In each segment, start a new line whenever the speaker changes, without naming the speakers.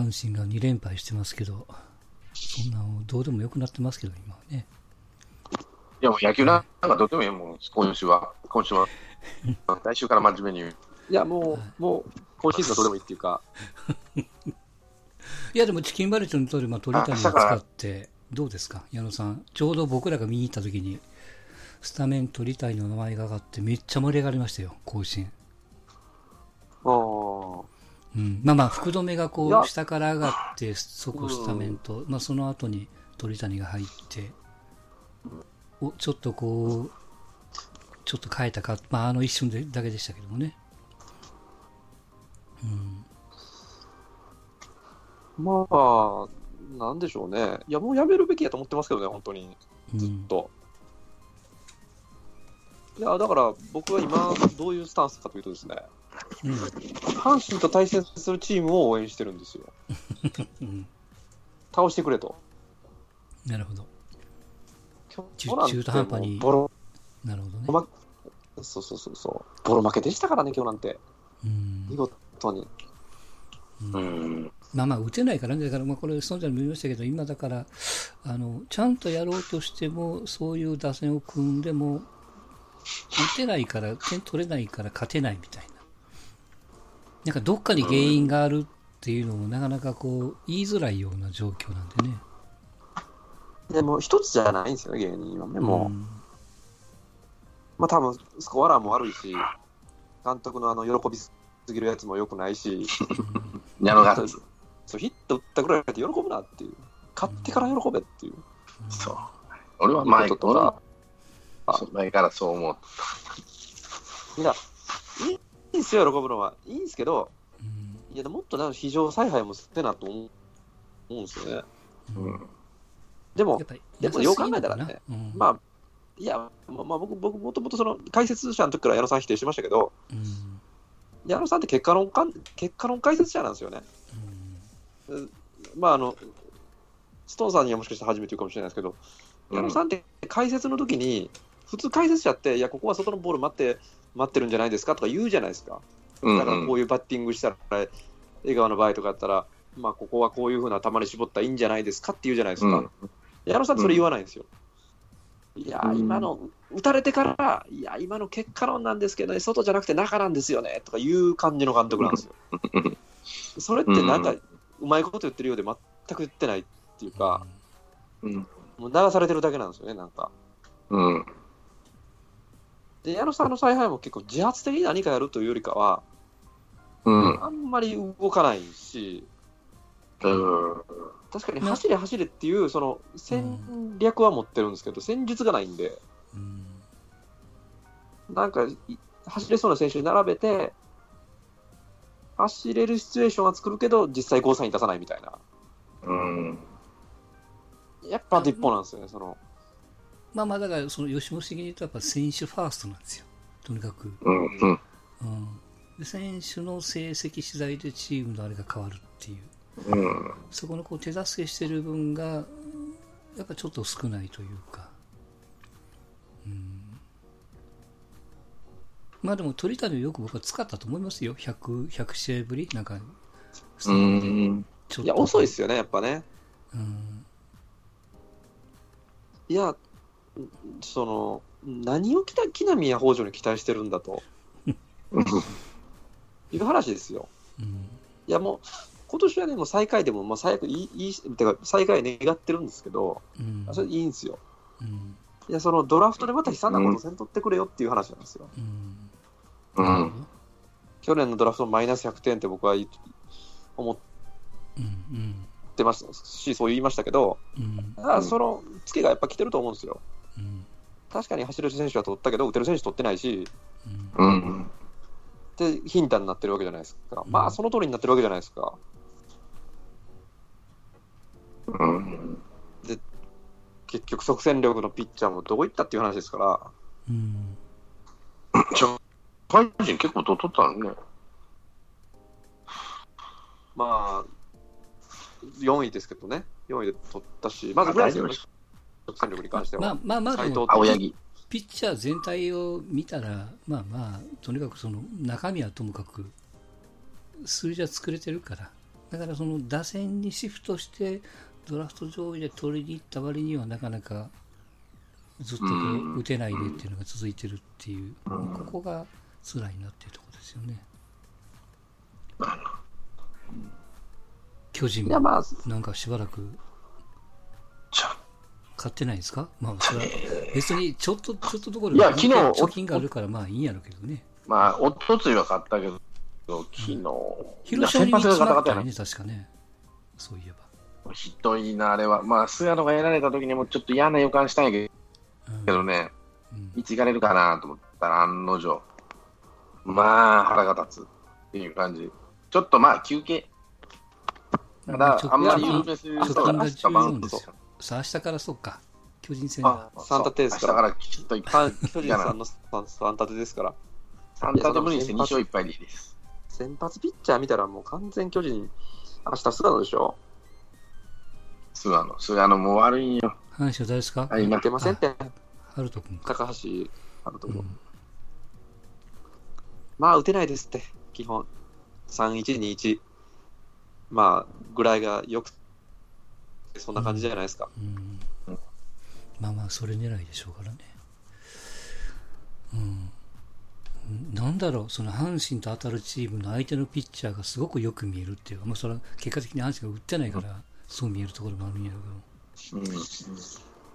阪神が2連敗してますけど、そんなのどうでもよくなってますけど、今はね。
いやもう野球なんかどうでもいいよ、もう今週は。今週は。来週から真面目に。
いや、もう、もう、今シーズンはどうでもいいっていうか、
いや、でもチキンバレットの通り、まあ、鳥谷を使って、どうですか、矢野さん。ちょうど僕らが見に行った時に、スタメン鳥谷の名前が上がって、めっちゃ盛り上がりましたよ、甲子園。
あ
うん、まあまあ、福留がこう、下から上がって、即スタメンと、まあその後に鳥谷が入って、おちょっとこう、ちょっと変えたか、まああの一瞬でだけでしたけどもね。うん、
まあ、なんでしょうね。いや、もうやめるべきやと思ってますけどね、本当に。ずっ
うん、
と。いや、だから僕は今、どういうスタンスかというとですね、
うん、
阪神と対戦するチームを応援してるんですよ。
うん、
倒してくれと。
なるほど。中
今日なんて
中途半端に
ボロ、
なるほどね。
ま、そうそうそうそう。ボロ負けでしたからね、今日なんて。
うん
見事に。
うん。
まあまあ、打てないからね、だから、まあ、これ、そんじゃも言いましたけど、今だから、あの、ちゃんとやろうとしても、そういう打線を組んでも、打てないから、点取れないから勝てないみたいな。なんか、どっかに原因があるっていうのも、なかなかこう、言いづらいような状況なんでね。
でも、一つじゃないんですよね、芸人はね。もう、
ん
まあ多分スコアラーも悪いし、監督のあの喜びすぎるやつも良くないし、
矢野が、
そうヒット打ったぐらいで喜ぶなっていう、勝ってから喜べっていう
そう。俺は前
か、
そう前からそう思う。
いや、いいんですよ、喜ぶのは。いいんですけど、
うん
いや、もっとなんか非常采配もしてなと思うんですよね。
うん。
でもでもよく考えたらね
うん
まあ、いや、まあ、まあ僕、僕、もともとその解説者の時から矢野さん否定してましたけど、
うん
矢野さんって結果論かん結果論解説者なんですよね。まあ、あの、ストーンさんにはもしかしたら初めて言うかもしれないですけど、矢野さんって解説の時に、普通解説者って、いや、ここは外のボール待って、待ってるんじゃないですかとか言うじゃないですか。
うん
だからこういうバッティングしたら、江川の場合とかだったら、まあ、ここはこういうふうな球に絞ったらいいんじゃないですかって言うじゃないですか。
うん。
矢野さんそれ言わないんですよ。いや今の、打たれてから、いや、今の結果論なんですけどね、外じゃなくて中なんですよねとかいう感じの監督なんですよ。それってなんか、うまいこと言ってるようで全く言ってないっていうか、
うん。
もう流されてるだけなんですよね、なんか。
うん。
で、矢野さんの采配も結構自発的に何かやるというよりかは、
うん。
あんまり動かないし、
うん。
確かに走れ走れっていう、その戦略は持ってるんですけど、戦術がないんで、
うん
なんかい走れそうな選手に並べて、走れるシチュエーションは作るけど、実際ゴーサイン出さないみたいな。
うん。
やっぱあと一方なんですよね、その。
まあまあ、だから、その吉本的に言うと、やっぱ選手ファーストなんですよ。とにかく。
うん。うん。
選手の成績次第でチームのあれが変わるっていう、
うん。
そこのこう手助けしてる分が、やっぱちょっと少ないというか、うん、まあでも鳥谷をよく僕は使ったと思いますよ、100, 100試合ぶり、なんか、ス
うん。
いや、遅いですよね、やっぱね。
うん
いや、その、何を北木南や北条に期待してるんだと いう話ですよ。
うん
いや、もう、今年はね、もう最下位でも、まあ、最悪いい、いい、てか、最下位願ってるんですけど、
うん
それいいんですよ。
うん
いや、そのドラフトでまた悲惨なことせんとってくれよっていう話なんですよ。
うん
うん。
去年のドラフトマイナス100点って僕はい思ってましたし、そう言いましたけど、
うん
ただそのツケがやっぱ来てると思うんですよ。
うん
確かに走れる選手は取ったけど、打てる選手取ってないし、
うん
うん。
で、ヒンターになってるわけじゃないですか。
うん
まあ、その通りになってるわけじゃないですか。
うん。
結局、即戦力のピッチャーもどこ行ったっていう話ですから、
うん
じゃあ、ファイジン結構取っとったのね。
まあ、4位ですけどね、4位で取ったし、まずぐらいですよね、即戦力に関しては。
まあまあまあ
青柳。
ピッチャー全体を見たら、まあまあ、とにかくその中身はともかく、数字は作れてるから、だからその打線にシフトしてドラフト上位で取りに行った割にはなかなかずっとこ
う
打てないでっていうのが続いてるっていう、ここが辛いなっていうところですよね。巨人なんかしばらく買ってないですか？まあそれは別にちょっとちょっとどころ
いや昨日
貯金があるからまあいいんやろうけどね。
まあ、おとついは買ったけど、昨日、
広島に
いや先発
つな
が硬かったよね。
確かね。そういえば。
ひどいな、あれは。まあ、菅野がやられた時にもちょっと嫌な予感したんやけ
うん
どね、
うん
いつ行かれるかなと思ったら、案の定。まあ、腹が立つっていう感じ。ちょっとまあ、休憩。ただ、あんまり有名する
貯金が
人が明日バウンド
14さあ、明日からそうか。巨人戦だ
あ。
三立てですから
明日からきちっと行く。
は い巨人さんの三三立てですから、
三立て無理にして2勝1敗でいいです。
先発ピッチャー見たらもう完全巨人、明日菅野でしょ
菅野。菅野も悪いんよ。
阪神は誰ですか？
あ今
負けませんって、
ハルト君か。
高橋あると思う。
うん
まあ、打てないですって、基本。3-1-2-1。まあ、ぐらいがよく、そんな感じじゃないですか。
うんまあまあ、それ狙いでしょうからね。うん。なんだろう、その阪神と当たるチームの相手のピッチャーがすごくよく見えるっていうか、まあ、それは結果的に阪神が打ってないから、そう見えるところもあるんやけど。
うん。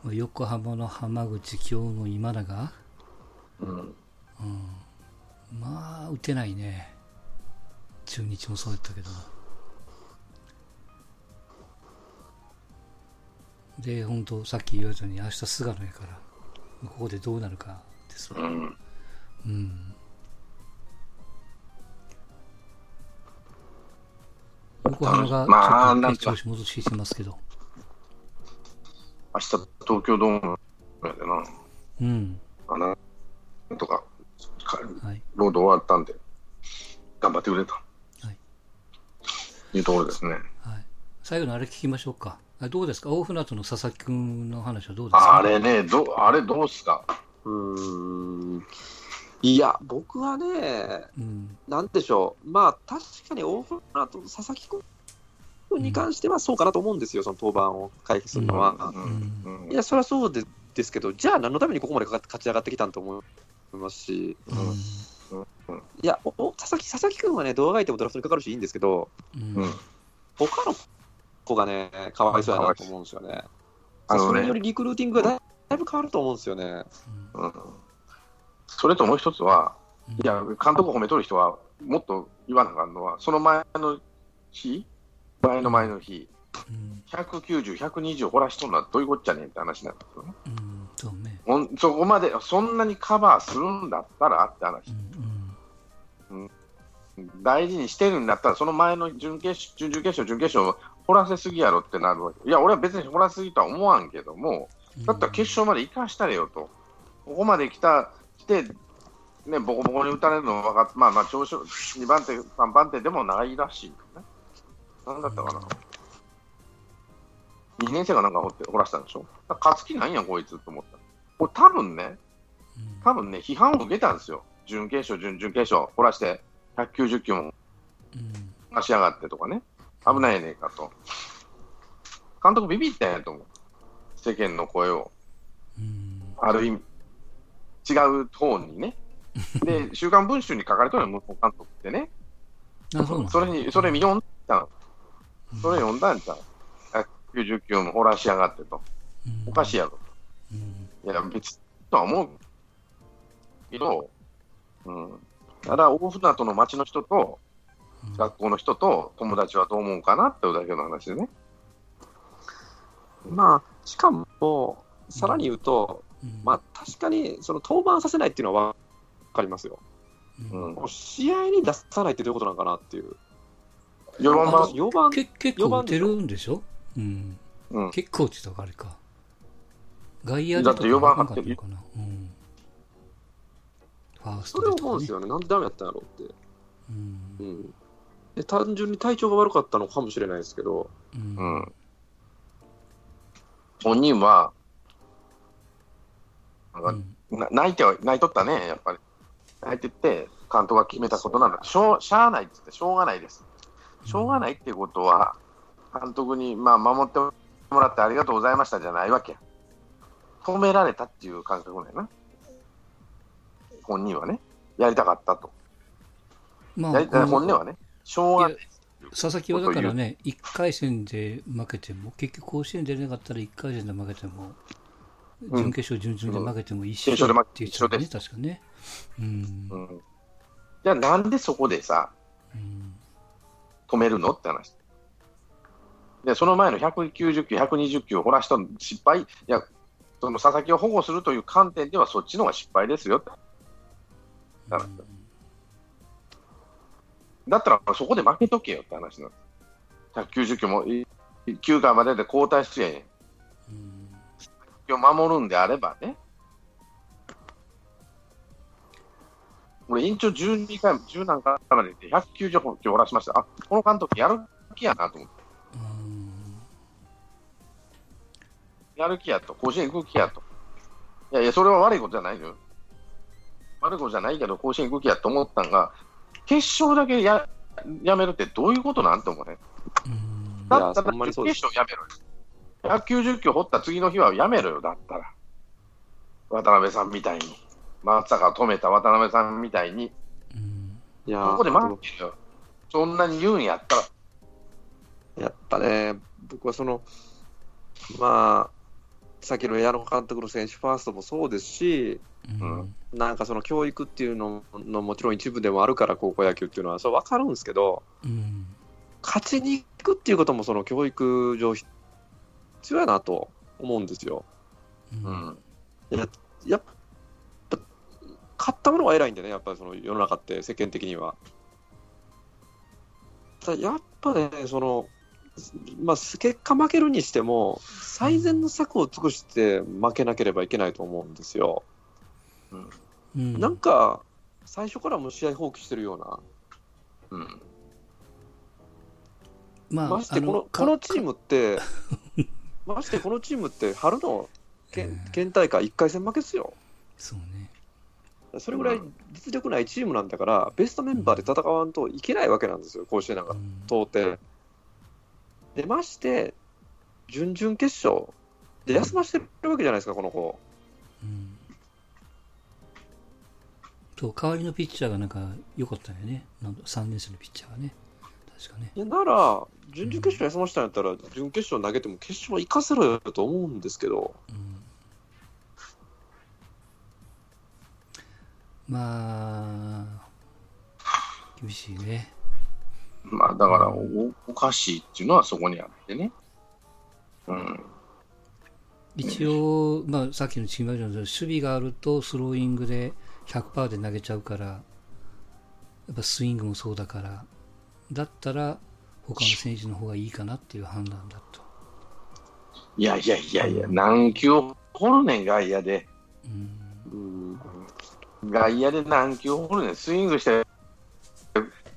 まあ横浜の浜口、京の今永、
うん。
まあ、打てないね。中日もそうやったけど。で、本当さっき言われたように、明日菅野やから、ここでどうなるかですわ。
うん。
うん。横浜が
まあ
ちょっと調子戻してきてますけど。
明日、東京ドームやでな。
うん。
あのなんとか、か
はい。
ロード終わったんで、頑張ってくれと。
はい。
いうところですね。
はい。最後のあれ聞きましょうか。あどうですか？大船渡の佐々木くんの話はどうですか？
あれね、どあれどうっすか？
うーん。いや、僕はね、
うん。
なんでしょう、まあ、確かに大船と佐々木君に関してはそうかなと思うんですよ、その登板を回避するのは。いや、それはそうでですけど、じゃあ、何のためにここまでかか勝ち上がってきたんと思いますし、
うん。
いや、おお佐々木佐々木君はね、動画相手もドラフトにかかるしいいんですけど、
うん。
うん。
他の子がね、かわいそうやなと思うんですよね。
あの
それによ
ね、
りリクルーティングがだいぶ変わると思うんですよね。
うんそれともう一つは、
うん
いや、監督褒めとる人は、もっと言わなあかんのは、その前の日、前の前の日、
うん。
190、120掘らしとんのはどういうこっちゃねんって話なんですよね。
うん。そうね。
そこまで、そんなにカバーするんだったらって話
う。ん。
大事にしてるんだったら、その前の準決勝、準々決勝、準決勝、掘らせすぎやろってなるわけ。いや、俺は別に掘らせすぎとは思わんけども、
うん。
だったら決勝まで行かしたれよと。ここまで来た、来て、ね、ボコボコに打たれるの分かっまあまあ、調子、2番手、3番手でもないらしいよね。なんだったかな。2年生がなんか掘って掘らせたんでしょ？勝つ気ないんや、こいつと思った。これ多分ね、
うん。
多分ね、批判を受けたんですよ。準決勝、準々決勝、掘らして、190球も
うん。
出しやがってとかね、危ないやねえかと。監督ビビったんやと思う。世間の声を。
うん。
ある意味、違うトーンにね。で、週刊文春に書かれたのよ、向こう監督ってね。
あ、そ
それに、それ読んだん、それ読んだんちゃう？190球も掘らしやがってと。おかしい
い。
やろ。
うん。
いや、別とは思うけど、うん。ただ、大船渡の町の人と、
うん
学校の人と友達はどう思うかなっていうだけの話でね。
まあ、しかも、さらに言うと、
うん
まあ、確かに、その登板させないっていうのは分かりますよ。
うん
う
試合に出さないってどういうことなのかなっていう。
4番は、
4番、
け結構打てるんでしょ？うん。
うん、
結構ってたらあれか。外野で
だって四番張ってる
な？かな。うん。ファース
それ
トでとかね
思うんですよね。なんでダメやったんやろうって。
うん
うん。で単純に体調が悪かったのかもしれないですけど、
うん
うん。本人は、なんか
うん
な泣いては、泣いとったね、やっぱり。泣いてって、監督が決めたことなんだ。しょうしゃあないって言って、しょうがないです。しょうがないっていうことは、監督に、まあ、守ってもらってありがとうございましたじゃないわけや。止められたっていう感覚だよな。本人はね、やりたかったと。
ま
やりたい本音はね、しょうがない。
佐々木はだからね、1回戦で負けても、結局甲子園出れなかったら1回戦で負けても、
うん
準決勝、準々で負けても一緒
で
て言ってたね、確かね。うん。
うん、じゃあなんでそこでさ、
うん
止めるのって話。で、その前の190球、120球をほらしたの失敗、いや、その佐々木を保護するという観点ではそっちの方が失敗ですよって。だからだったらそこで負けとけよって話なんです。190球も9回までで交代してやんや
うん
を守るんであればね。俺、延長12回、10何回までで190本球おらしました。あ、この監督やる気やなと思って。やる気やと、甲子園行く気やと。いやいや、それは悪いことじゃないよ。悪いことじゃないけど、甲子園行く気やと思ったんが、決勝だけややめるってどういうことなんて思うね。
うん
だったら、決
そうです
勝やめろよ。190球掘った次の日はやめろよ、だったら。渡辺さんみたいに。松坂を止めた渡辺さんみたいに。
うん
いや
ここで
ー
負けるよ。そんなに言うんやったら。
やっぱね、僕はその、まあ、さっきの矢野監督の選手ファーストもそうですし、
うん
なんかその教育っていうののもちろん一部でもあるから、高校野球っていうのは、それ分かるんですけど、
うん
勝ちに行くっていうことも、その教育上、必要やなと思うんですよ。
う
うんん。
ややっぱ、勝ったものが偉いんでね、やっぱりその世の中って、世間的には。やっぱね、その、まあ、結果負けるにしても、最善の策を尽くして負けなければいけないと思うんですよ。
うん
なんか、最初からもう試合放棄してるような、
うん。
まあ
ましてこの
か
このチームって、ましてこのチームって、春の県県大会1回戦負けですよ。
そうね
それぐらい実力ないチームなんだから、ベストメンバーで戦わんといけないわけなんですよ、甲子園なんか
うん
到底。で、まして、準々決勝で休ませてるわけじゃないですか、この子。
そう代わりのピッチャーがなんか良かったよね。なん3年生のピッチャーがね。確かね。
いやなら、準々決勝休ませたんやったら、準決勝投げても決勝行かせろよと思うんですけど、
うん。まあ厳しいね。
まあ、だからお、おかしいっていうのはそこにあってね。うん。
一応、まあ、さっきのチームバージョンで守備があるとスローイングで100%で投げちゃうからやっぱスイングもそうだからだったら他の選手の方がいいかなっていう判断だと、
いやいやいやいや、何球掘るねん、外野で。
うん
うん、
外野で何球掘るねん、スイングして。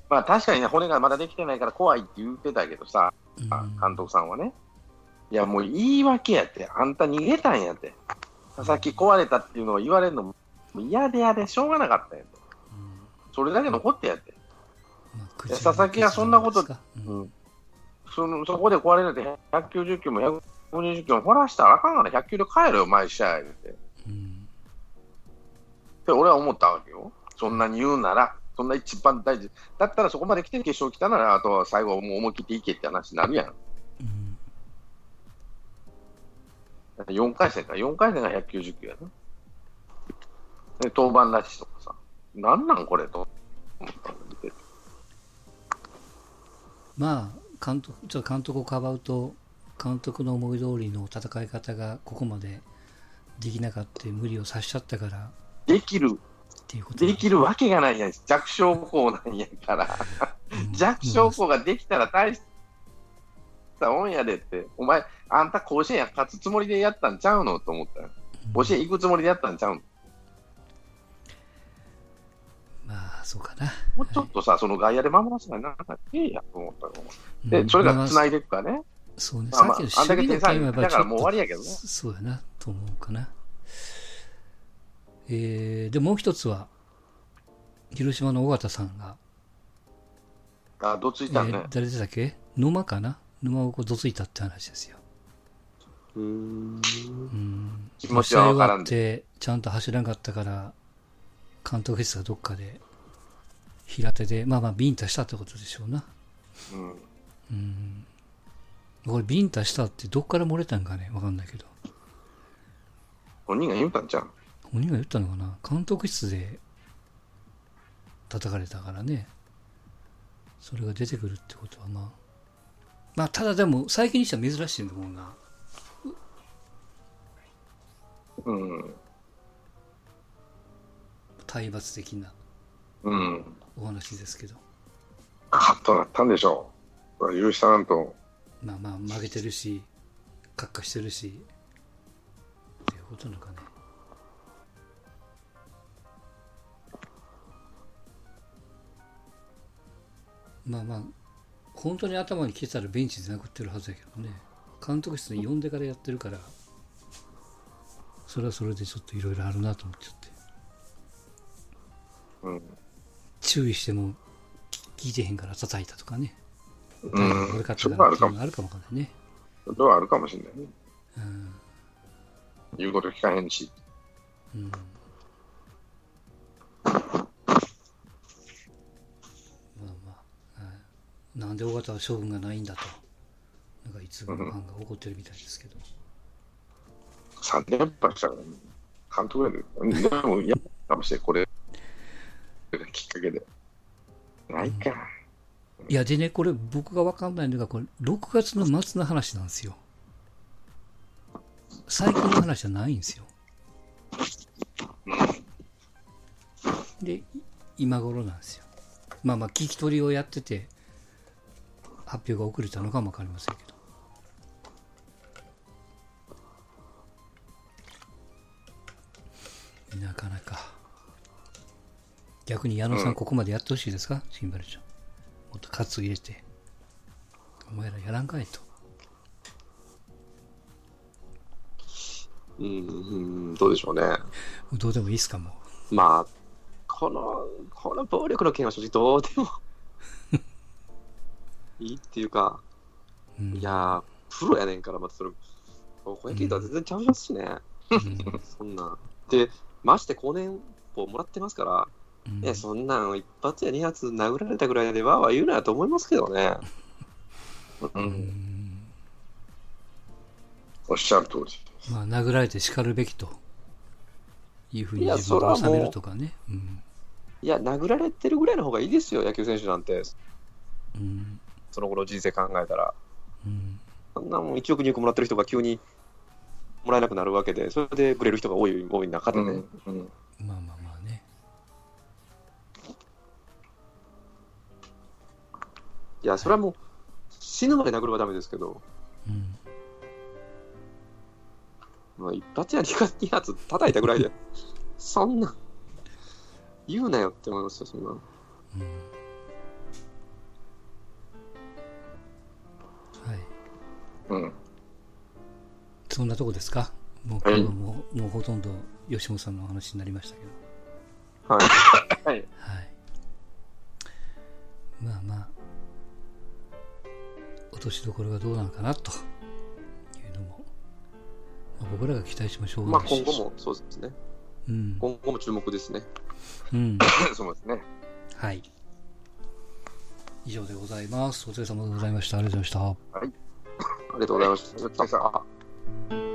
まあ確かにね、骨がまだできてないから怖いって言ってたけどさ、
うん
監督さんはね。いや、もう言い訳やって、あんた逃げたんやって。佐々木壊れたっていうのを言われるのも嫌で嫌でしょうがなかったんやと。
うん
それだけ残ってやって。
まあ
佐々木はそんなこと
口なんですか
そのそこで壊れるって190球も120球も掘らしたらあかんから100球で帰るよ、毎試合って。
うんうん
って俺は思ったわけよ。そんなに言うなら、そんな一番大事。だったらそこまで来て決勝来たなら、あとは最後もう思い切っていけって話になるやん。
うん
だって4回戦か、4回戦が190球やな。で、登板なしとかさ、なんなんこれと。
まあ監督ちょっと監督をかばうと監督の思い通りの戦い方がここまでできなかった無理をさしちゃったからっ
できる、
ていうこと
できるわけがないやん。弱小校なんやから。弱小校ができたら大したもんやでって。お前、あんた甲子園勝つつもりでやったんちゃうのと思ったよ。甲子園行くつもりでやったんちゃうの
そうかな
もうちょっとさ、その外野で守らせないなんかええやと思ったよ。
うん
で、それ
まあ
が繋いでいくかね。
そうね、
まあまあ
さっきの守備のタイムはやっぱり
だからもう終わりやけどね
そうやな、と思うかな。えー、で、もう一つは、広島の尾形さんが、
あ、どついたね
えー。誰でしたっけ？沼かな？沼をこうどついたって話ですよ。
うーん。
うん。
気持ちはわからん
試合終わって、ちゃんと走らなかったから、監督室がどっかで、平手で、まあまあ、ビンタしたってことでしょうな。
うん。
うん。これ、ビンタしたってどっから漏れたんかね？わかんないけど。
本人が言うたんちゃう？
本人が言ったのかな？監督室で叩かれたからね。それが出てくるってことはまあ。まあ、ただでも、最近にしては珍しいと思うな。
うん。
体罰的な
うん。
お話ですけど。
カッとなったんでしょう。許したなんと。
まあまあ、負けてるし、カッカしてるし、っていうことなのかね。まあまあ、本当に頭に来てたらベンチで殴ってるはずやけどね。監督室に呼んでからやってるから、それはそれでちょっといろいろあるなと思っちゃって。
うん。
注意しても聞いてへんから叩いたとかね。
うん
悪かった
そ
からっていう。のがあるかもわかんないね。
それはあるかもしれないね。
うん。
言うこと聞かへんし。
うんまあまあ、はいなんで尾形は処分がないんだと、なんか一部のファンが怒ってるみたいですけど、
3連覇したから、ね、監督やで。でも、やかもしれん、これ。きっかけで。ないか。
いや、でね、これ、僕が分かんないのが、これ、6月の末の話なんですよ。最近の話じゃないんですよ。で、今頃なんですよ。まあまあ、聞き取りをやってて、発表が遅れたのかも分かりませんけど。逆に矢野さん、
うん
ここまでやってほしいですか、シンバルちゃん。もっとカツ入れて。お前らやらんかいと。
うん、うん、どうでしょうね。
どうでもいいっすかも
まあ、この、この暴力の件は正直どうでも いいっていうか、
う。うん、
いやー、プロやねんから、またそれ、高校野球とは全然ちゃいますしね、
うん
そんなん。で、まして公年俸もらってますから、
うん
いや、そんなん一発や二発殴られたぐらいでわーわー言うなやと思いますけどね。
う。
うんん
おっしゃる通り。
まあ、殴られて叱るべきというふうに
いや
自分を収めるとかね。うん
いや、殴られてるぐらいの方がいいですよ、野球選手なんて。
うん
その後の人生考えたら。
うん
そんなもん1億、2億もらってる人が急にもらえなくなるわけで、それでブレる人が多い多い中でね、
うん。うん。
いや、それはもう死ぬまで殴るはダメですけど、
うん
まあ、一発や二発二発叩いたぐらいで、そんな、言うなよって思いますよ、そんな。
うんはい。
うん。
そんなとこですか？もう
はい
今日も、もうほとんど吉本さんのお話になりましたけど。
はい。
落としどころがどうなのかなというのも、まあ、僕らが期待しましょう
まあ、今後もそうですね。
うん。
今後も注目ですね。
うん。
そうですね。
はい。以上でございます。お疲れ様でございました。ありがとうございました。
ありがとうございました。